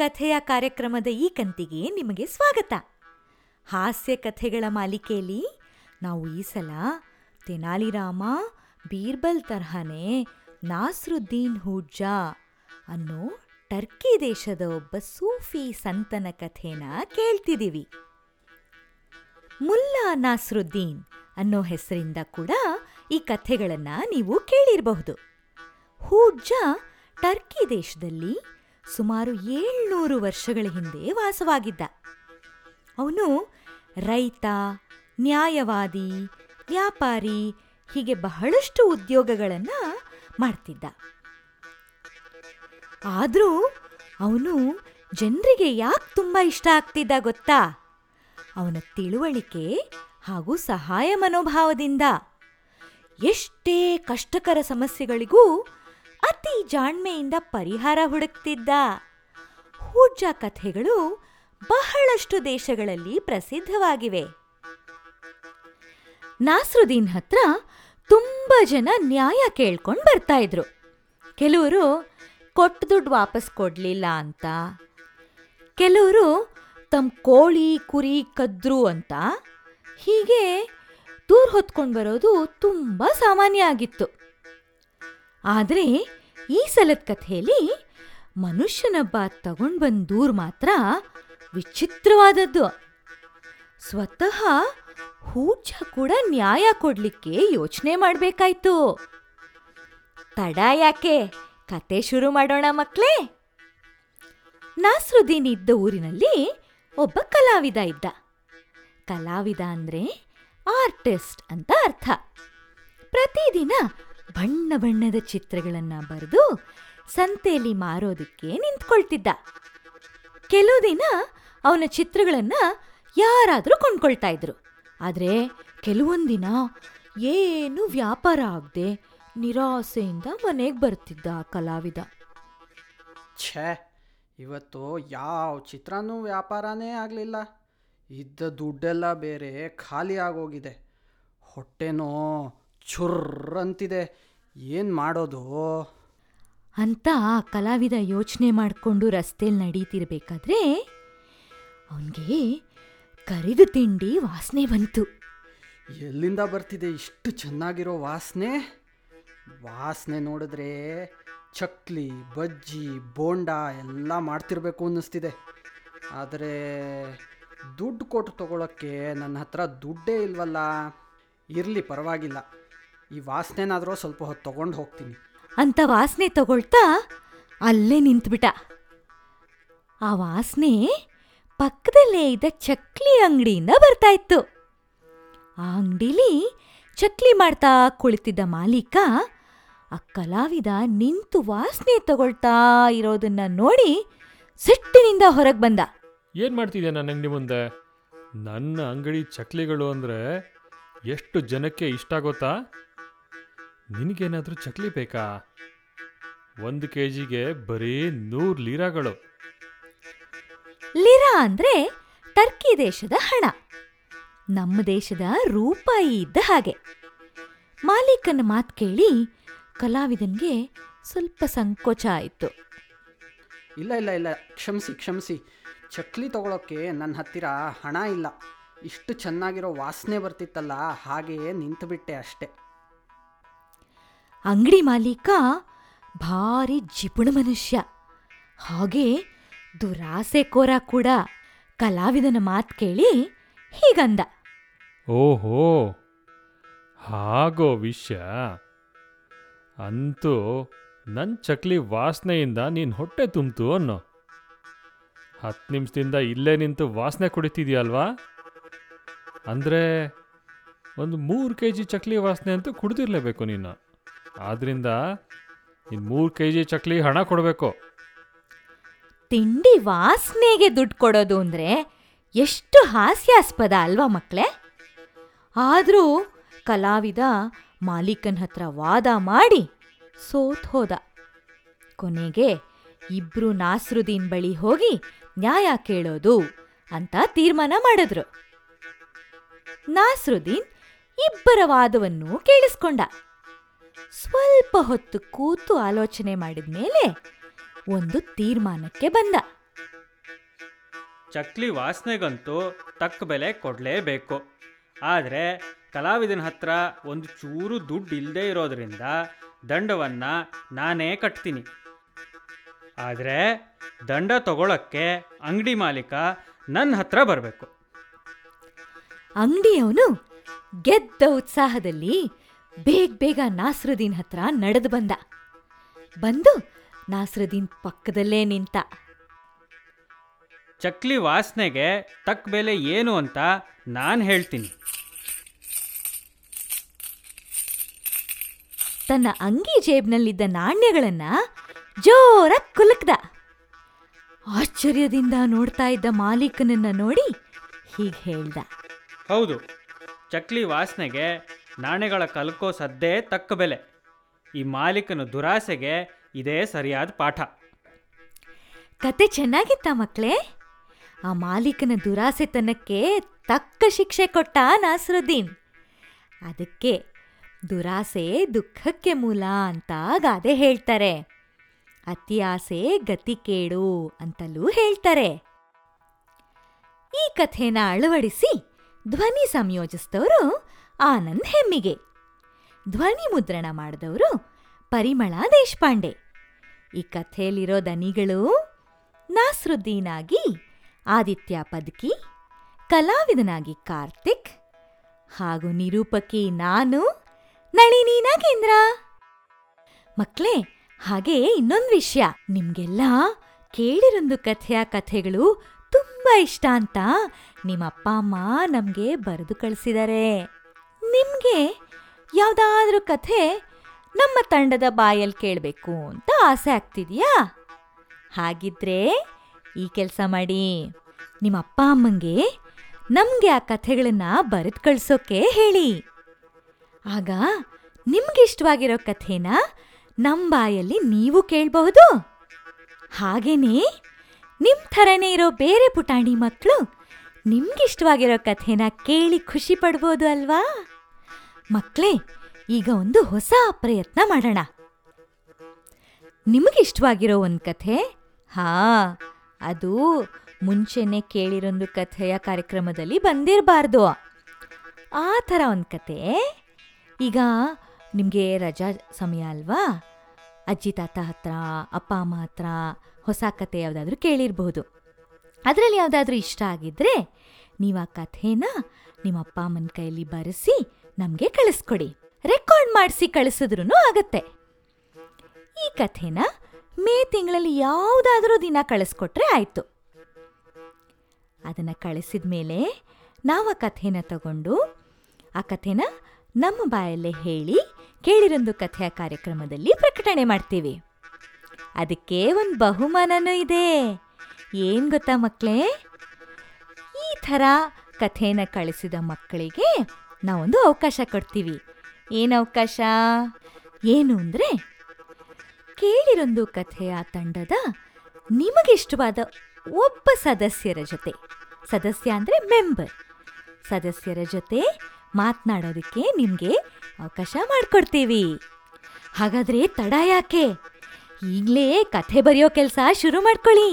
ಕಥೆಯ ಕಾರ್ಯಕ್ರಮದ ಈ ಕಂತಿಗೆ ನಿಮಗೆ ಸ್ವಾಗತ. ಹಾಸ್ಯ ಕಥೆಗಳ ಮಾಲಿಕೆಯಲ್ಲಿ ನಾವು ಈ ಸಲ ತೆನಾಲಿರಾಮ, ಬೀರ್ಬಲ್ ತರಹನೇ, ನಾಸ್ರುದ್ದೀನ್ ಹೂಜಾ ಅನ್ನೋ ಟರ್ಕಿ ದೇಶದ ಒಬ್ಬ ಸೂಫಿ ಸಂತನ ಕಥೆನ ಕೇಳ್ತಿದ್ದೀವಿ. ಮುಲ್ಲಾ ನಾಸ್ರುದ್ದೀನ್ ಅನ್ನೋ ಹೆಸರಿಂದ ಕೂಡ ಈ ಕಥೆಗಳನ್ನು ನೀವು ಕೇಳಿರಬಹುದು. ಹೂಜಾ ಟರ್ಕಿ ದೇಶದಲ್ಲಿ ಸುಮಾರು ಏಳ್ನೂರು ವರ್ಷಗಳ ಹಿಂದೆ ವಾಸವಾಗಿದ್ದ. ಅವನು ರೈತ, ನ್ಯಾಯವಾದಿ, ವ್ಯಾಪಾರಿ, ಹೀಗೆ ಬಹಳಷ್ಟು ಉದ್ಯೋಗಗಳನ್ನು ಮಾಡ್ತಿದ್ದ. ಆದರೂ ಅವನು ಜನರಿಗೆ ಯಾಕೆ ತುಂಬ ಇಷ್ಟ ಆಗ್ತಿದ್ದ ಗೊತ್ತಾ? ಅವನ ತಿಳುವಳಿಕೆ ಹಾಗೂ ಸಹಾಯ ಮನೋಭಾವದಿಂದ. ಎಷ್ಟೇ ಕಷ್ಟಕರ ಸಮಸ್ಯೆಗಳಿಗೂ ಅತಿ ಜಾಣ್ಮೆಯಿಂದ ಪರಿಹಾರ ಹುಡುಕ್ತಿದ್ದ. ಹೂಜ ಕಥೆಗಳು ಬಹಳಷ್ಟು ದೇಶಗಳಲ್ಲಿ ಪ್ರಸಿದ್ಧವಾಗಿವೆ. ನಾಸ್ರುದ್ದೀನ್ ಹತ್ರ ತುಂಬ ಜನ ನ್ಯಾಯ ಕೇಳ್ಕೊಂಡು ಬರ್ತಾ ಇದ್ರು. ಕೆಲವರು ಕೊಟ್ಟು ದುಡ್ಡು ವಾಪಸ್ ಕೊಡಲಿಲ್ಲ ಅಂತ, ಕೆಲವರು ತಮ್ಮ ಕೋಳಿ, ಕುರಿ, ಕದ್ರು ಅಂತ ಹೀಗೆ ದೂರ ಹೊತ್ಕೊಂಡು ಬರೋದು ತುಂಬ ಸಾಮಾನ್ಯ ಆಗಿತ್ತು. ಆದರೆ ಈ ಸಲದ ಕಥೆಯಲ್ಲಿ ಮನುಷ್ಯನೊಬ್ಬ ತಗೊಂಡು ಬಂದ ದೂರ ಮಾತ್ರ ವಿಚಿತ್ರವಾದದ್ದು. ಸ್ವತಃ ಹೂಜ ಕೂಡ ನ್ಯಾಯ ಕೊಡ್ಲಿಕ್ಕೆ ಯೋಚನೆ ಮಾಡಬೇಕಾಯ್ತು. ತಡ ಯಾಕೆ? ಕತೆ ಶುರು ಮಾಡೋಣ ಮಕ್ಳೇ. ನಾಸ್ರುದ್ದೀನ್ ಇದ್ದ ಊರಿನಲ್ಲಿ ಒಬ್ಬ ಕಲಾವಿದ ಇದ್ದ. ಕಲಾವಿದ ಅಂದ್ರೆ ಆರ್ಟಿಸ್ಟ್ ಅಂತ ಅರ್ಥ. ಪ್ರತಿದಿನ ಬಣ್ಣ ಬಣ್ಣದ ಚಿತ್ರಗಳನ್ನ ಬರೆದು ಸಂತೆಯಲ್ಲಿ ಮಾರೋದಕ್ಕೆ ನಿಂತ್ಕೊಳ್ತಿದ್ದ. ಕೆಲವು ದಿನ ಅವನ ಚಿತ್ರಗಳನ್ನ ಯಾರಾದರೂ ಕೊಂಡ್ಕೊಳ್ತಾ ಇದ್ರು. ಆದರೆ ಕೆಲವೊಂದಿನ ಏನು ವ್ಯಾಪಾರ ಆಗದೆ ನಿರಾಸೆಯಿಂದ ಮನೆಗೆ ಬರ್ತಿದ್ದ ಆ ಕಲಾವಿದ. ಛೇ, ಇವತ್ತು ಯಾವ ಚಿತ್ರನೂ ವ್ಯಾಪಾರನೇ ಆಗಲಿಲ್ಲ. ಇದ್ದ ದುಡ್ಡೆಲ್ಲ ಬೇರೆ ಖಾಲಿ ಆಗೋಗಿದೆ. ಹೊಟ್ಟೆನೋ ಚುರ್ರ್ ಅಂತಿದೆ ಏನು ಮಾಡೋದು? ಅಂತ ಆ ಕಲಾವಿದ ಯೋಚನೆ ಮಾಡಿಕೊಂಡು ರಸ್ತೆಯಲ್ಲಿ ನಡೀತಿರ್ಬೇಕಾದ್ರೆ ಅವನಿಗೆ ಕರಿದ ತಿಂಡಿ ವಾಸನೆ ಬಂತು. ಎಲ್ಲಿಂದ ಬರ್ತಿದೆ ಇಷ್ಟು ಚೆನ್ನಾಗಿರೋ ವಾಸನೆ? ವಾಸನೆ ನೋಡಿದ್ರೆ ಚಕ್ಲಿ ಬಜ್ಜಿ ಬೋಂಡ ಎಲ್ಲ ಮಾಡ್ತಿರ್ಬೇಕು ಅನ್ನಿಸ್ತಿದೆ. ಆದರೆ ದುಡ್ಡು ಕೊಟ್ಟು ತಗೊಳಕ್ಕೆ ನನ್ನ ಹತ್ರ ದುಡ್ಡೇ ಇಲ್ವಲ್ಲ? ಇರಲಿ ಪರವಾಗಿಲ್ಲ. ಈ ವಾಸನೆನಾದರೂ ಸ್ವಲ್ಪ ಹೊತ್ತು ತಗೊಂಡು ಹೋಗ್ತೀನಿ. ಅಂತ ವಾಸನೆ ತಗೊಳ್ತಾ ಅಲ್ಲೇ ನಿಂತ್ಬಿಟ್ಟ. ಆ ವಾಸನೆ ಪಕ್ಕದಲ್ಲೇ ಇದ್ದ ಚಕ್ಲಿ ಅಂಗಡಿಯಿಂದ ಬರ್ತಾ ಇತ್ತು. ಆ ಅಂಗಡಿಲಿ ಚಕ್ಲಿ ಮಾಡ್ತಾ ಕುಳಿತಿದ್ದ ಮಾಲೀಕ ಆ ಕಲಾವಿದ ನಿಂತು ವಾಸನೆ ತಗೊಳ್ತಾ ಇರೋದನ್ನ ನೋಡಿ ಸಿಟ್ಟಿನಿಂದ ಹೊರಗೆ ಬಂದ. ಏನು ಮಾಡ್ತಿದ್ಯಾ ನನ್ನ ಅಂಗಡಿ ಮುಂದೆ? ನನ್ನ ಅಂಗಡಿ ಚಕ್ಲಿಗಳು ಅಂದ್ರೆ ಎಷ್ಟು ಜನಕ್ಕೆ ಇಷ್ಟ ಗೊತ್ತಾ ನಿನಗೇನಾದರೂ ಚಕ್ಲಿ ಬೇಕಾ? ಒಂದು ಕೆ ಜಿಗೆ ಬರೀ ನೂರು ಲೀರಾಗಳು. ಲಿರಾ ಅಂದ್ರೆ ಟರ್ಕಿ ದೇಶದ ಹಣ. ನಮ್ಮ ದೇಶದ ರೂಪಾಯಿ ಇದ್ದ ಹಾಗೆ. ಮಾಲೀಕನ ಮಾತು ಕೇಳಿ ಕಲಾವಿದನ್ಗೆ ಸ್ವಲ್ಪ ಸಂಕೋಚ ಆಯಿತು. ಇಲ್ಲ ಇಲ್ಲ ಇಲ್ಲ. ಕ್ಷಮಿಸಿ ಕ್ಷಮಿಸಿ. ಚಕ್ಲಿ ತಗೊಳಕ್ಕೆ ನನ್ನ ಹತ್ತಿರ ಹಣ ಇಲ್ಲ. ಇಷ್ಟು ಚೆನ್ನಾಗಿರೋ ವಾಸನೆ ಬರ್ತಿತ್ತಲ್ಲ ಹಾಗೆಯೇ ನಿಂತುಬಿಟ್ಟೆ ಅಷ್ಟೆ. ಅಂಗಡಿ ಮಾಲೀಕ ಭಾರಿ ಜಿಪುಣ ಮನುಷ್ಯ. ಹಾಗೆ ದುರಾಸೆಕೋರ ಕೂಡ. ಕಲಾವಿದನ ಮಾತು ಕೇಳಿ ಹೀಗಂದ. ಓಹೋ, ಹಾಗೋ ವಿಷಯ. ಅಂತೂ ನನ್ನ ಚಕ್ಲಿ ವಾಸನೆಯಿಂದ ನೀನು ಹೊಟ್ಟೆ ತುಂಬ್ತು ಅನ್ನೋ. ಹತ್ತು ನಿಮಿಷದಿಂದ ಇಲ್ಲೇ ನಿಂತು ವಾಸನೆ ಕುಡಿತಿದ್ಯಲ್ವಾ? ಅಂದರೆ ಒಂದು ಮೂರು ಕೆ ಜಿ ಚಕ್ಲಿ ವಾಸನೆ ಅಂತೂ ಕುಡ್ದಿರ್ಲೇಬೇಕು ನೀನು. ಆದ್ದರಿಂದ ಇನ್ ಮೂರು ಕೆ ಜಿ ಚಕ್ಲಿ ಹಣ ಕೊಡಬೇಕು. ತಿಂಡಿ ವಾಸನೆಗೆ ದುಡ್ಡು ಕೊಡೋದು ಅಂದ್ರೆ ಎಷ್ಟು ಹಾಸ್ಯಾಸ್ಪದ ಅಲ್ವಾ ಮಕ್ಕಳೇ ಆದರೂ ಕಲಾವಿದ ಮಾಲೀಕನ ಹತ್ರ ವಾದ ಮಾಡಿ ಸೋತ್ ಹೋದ. ಕೊನೆಗೆ ಇಬ್ರು ನಾಸ್ರುದ್ದೀನ್ ಬಳಿ ಹೋಗಿ ನ್ಯಾಯ ಕೇಳೋದು ಅಂತ ತೀರ್ಮಾನ ಮಾಡಿದ್ರು. ನಾಸ್ರುದ್ದೀನ್ ಇಬ್ಬರ ವಾದವನ್ನು ಕೇಳಿಸ್ಕೊಂಡ. ಸ್ವಲ್ಪ ಹೊತ್ತು ಕೂತು ಆಲೋಚನೆ ಮಾಡಿದ ಮೇಲೆ ಒಂದು ತೀರ್ಮಾನಕ್ಕೆ ಬಂದ. ಚಕ್ಲಿ ವಾಸನೆಗಂತೂ ತಕ್ಕ ಬೆಲೆ ಕೊಡಲೇಬೇಕು. ಆದರೆ ಕಲಾವಿದನ ಹತ್ರ ಒಂದು ಚೂರು ದುಡ್ಡು ಇಲ್ಲದೆ ಇರೋದ್ರಿಂದ ದಂಡವನ್ನು ನಾನೇ ಕಟ್ತೀನಿ. ಆದರೆ ದಂಡ ತಗೊಳಕ್ಕೆ ಅಂಗಡಿ ಮಾಲೀಕ ನನ್ನ ಹತ್ರ ಬರಬೇಕು. ಅಂಗಡಿಯವನು ಗೆದ್ದ ಉತ್ಸಾಹದಲ್ಲಿ ಬೇಗ ಬೇಗ ನಾಸ್ರುದ್ದೀನ್ ಹತ್ರ ನಡೆದು ಬಂದ. ಬಂದು ನಾಸ್ರುದ್ದೀನ್ ಪಕ್ಕದಲ್ಲೇ ನಿಂತ. ಚಕ್ಲಿ ವಾಸನೆಗೆ ತಕ್ಕ ಬೆಲೆ ಏನು ಅಂತ ನಾನು ಹೇಳ್ತೀನಿ. ತನ್ನ ಅಂಗಿ ಜೇಬ್ನಲ್ಲಿದ್ದ ನಾಣ್ಯಗಳನ್ನ ಜೋರ ಕುಲುಕ್ದ. ಆಶ್ಚರ್ಯದಿಂದ ನೋಡ್ತಾ ಇದ್ದ ಮಾಲೀಕನನ್ನ ನೋಡಿ ಹೀಗೆ ಹೇಳ್ದ. ಹೌದು ಚಕ್ಲಿ ವಾಸನೆಗೆ ನಾಣ್ಯಗಳ ಕಲ್ಕೋ ಸದ್ದೇ ತಕ್ಕ ಬೆಲೆ. ಈ ಮಾಲೀಕನ ದುರಾಸೆಗೆ ಇದೇ ಸರಿಯಾದ ಪಾಠ. ಕತೆ ಚೆನ್ನಾಗಿತ್ತ ಮಕ್ಳೇ? ಆ ಮಾಲೀಕನ ದುರಾಸೆತನಕ್ಕೆ ತಕ್ಕ ಶಿಕ್ಷೆ ಕೊಟ್ಟ ನಾಸರುದ್ದೀನ್. ಅದಕ್ಕೆ ದುರಾಸೆ ದುಃಖಕ್ಕೆ ಮೂಲ ಅಂತ ಗಾದೆ ಹೇಳ್ತಾರೆ. ಅತಿ ಆಸೆ ಗತಿ ಕೇಡು ಅಂತಲೂ ಹೇಳ್ತಾರೆ. ಈ ಕಥೆನ ಅಳವಡಿಸಿ ಧ್ವನಿ ಸಂಯೋಜಿಸಿದವರು ಆನಂದ್ ಹೆಮ್ಮಿಗೆ. ಧ್ವನಿ ಮುದ್ರಣ ಮಾಡಿದವರು ಪರಿಮಳ ದೇಶಪಾಂಡೆ. ಈ ಕಥೆಯಲ್ಲಿರೋ ದನಿಗಳು ನಾಸ್ರುದ್ದೀನಾಗಿ, ಆದಿತ್ಯ ಪದ್ಕಿ, ಕಲಾವಿದನಾಗಿ ಕಾರ್ತಿಕ್ ಹಾಗೂ ನಿರೂಪಕಿ ನಾನು ನಳಿನಿ ಕೇಂದ್ರ. ಮಕ್ಳೇ, ಹಾಗೆ ಇನ್ನೊಂದು ವಿಷಯ. ನಿಮ್ಗೆಲ್ಲ ಕೇಳಿರೊಂದು ಕಥೆಯ ಕಥೆಗಳು ತುಂಬಾ ಇಷ್ಟ ಅಂತ ನಿಮ್ಮ ಅಪ್ಪ ಅಮ್ಮ ನಮಗೆ ಬರೆದು ಕಳಿಸಿದ್ದಾರೆ ನಿಮ್ಗೆ ಯಾವುದಾದ್ರೂ ಕಥೆ ನಮ್ಮ ತಂಡದ ಬಾಯಲ್ಲಿ ಕೇಳಬೇಕು ಅಂತ ಆಸೆ ಆಗ್ತಿದೆಯಾ? ಹಾಗಿದ್ರೆ ಈ ಕೆಲಸ ಮಾಡಿ. ನಿಮ್ಮ ಅಪ್ಪ ಅಮ್ಮಂಗೆ ನಮಗೆ ಆ ಕಥೆಗಳನ್ನು ಬರೆದು ಕಳಿಸೋಕೆ ಹೇಳಿ. ಆಗ ನಿಮ್ಗೆ ಇಷ್ಟವಾಗಿರೋ ಕಥೆನ ನಮ್ಮ ಬಾಯಲ್ಲಿ ನೀವು ಕೇಳಬಹುದು. ಹಾಗೇನೇ ನಿಮ್ಮ ಥರನೇ ಇರೋ ಬೇರೆ ಪುಟಾಣಿ ಮಕ್ಕಳು ನಿಮ್ಗಿಷ್ಟವಾಗಿರೋ ಕಥೆನ ಕೇಳಿ ಖುಷಿ ಪಡ್ಬೋದು ಅಲ್ವಾ? ಮಕ್ಕಳೇ ಈಗ ಒಂದು ಹೊಸ ಪ್ರಯತ್ನ ಮಾಡೋಣ. ನಿಮಗಿಷ್ಟವಾಗಿರೋ ಒಂದು ಕಥೆ? ಹಾ, ಅದು ಮುಂಚೆನೆ ಕೇಳಿರೊಂದು ಕಥೆಯ ಕಾರ್ಯಕ್ರಮದಲ್ಲಿ ಬಂದಿರಬಾರ್ದು. ಆ ಥರ ಒಂದು ಕತೆ ಈಗ ನಿಮಗೆ ರಜಾ ಸಮಯ ಅಲ್ವಾ? ಅಜ್ಜಿ, ತಾತ ಹತ್ರ, ಅಪ್ಪ, ಅಮ್ಮ ಹತ್ರ ಹೊಸ ಕತೆ ಯಾವುದಾದ್ರೂ ಕೇಳಿರಬಹುದು ಅದರಲ್ಲಿ ಯಾವುದಾದ್ರೂ ಇಷ್ಟ ಆಗಿದ್ರೆ ನೀವು ಆ ಕಥೆನ ನಿಮ್ಮ ಅಪ್ಪ ಅಮ್ಮನ ಕೈಯಲ್ಲಿ ಬರೆಸಿ ನಮಗೆ ಕಳಿಸ್ಕೊಡಿ. ರೆಕಾರ್ಡ್ ಮಾಡಿಸಿ ಕಳಿಸಿದ್ರೂ ಆಗತ್ತೆ. ಈ ಕಥೆನ ಮೇ ತಿಂಗಳಲ್ಲಿ ಯಾವುದಾದ್ರೂ ದಿನ ಕಳಿಸ್ಕೊಟ್ರೆ ಆಯಿತು. ಅದನ್ನು ಕಳಿಸಿದ ಮೇಲೆ ನಾವು ಆ ಕಥೆನ ತಗೊಂಡು, ಆ ಕಥೆನ ನಮ್ಮ ಬಾಯಲ್ಲೇ ಹೇಳಿ ಕೇಳಿರೊಂದು ಕಥೆಯ ಕಾರ್ಯಕ್ರಮದಲ್ಲಿ ಪ್ರಕಟಣೆ ಮಾಡ್ತೀವಿ. ಅದಕ್ಕೆ ಒಂದು ಬಹುಮಾನನೂ ಇದೆ. ಏನು ಗೊತ್ತಾ ಮಕ್ಕಳೇ ಈ ಥರ ಕಥೆನ ಕಳಿಸಿದ ಮಕ್ಕಳಿಗೆ ನಾವೊಂದು ಅವಕಾಶ ಕೊಡ್ತೀವಿ. ಏನು ಅವಕಾಶ? ಏನು ಅಂದರೆ, ಕೇಳಿರೊಂದು ಕಥೆಯ ತಂಡದ ನಿಮಗಿಷ್ಟವಾದ ಒಬ್ಬ ಸದಸ್ಯರ ಜೊತೆ. ಸದಸ್ಯ ಅಂದರೆ ಮೆಂಬರ್ ಸದಸ್ಯರ ಜೊತೆ ಮಾತನಾಡೋದಕ್ಕೆ ನಿಮಗೆ ಅವಕಾಶ ಮಾಡಿಕೊಡ್ತೀವಿ. ಹಾಗಾದ್ರೆ ತಡ ಯಾಕೆ? ಈಗಲೇ ಕಥೆ ಬರೆಯೋ ಕೆಲಸ ಶುರು ಮಾಡ್ಕೊಳ್ಳಿ.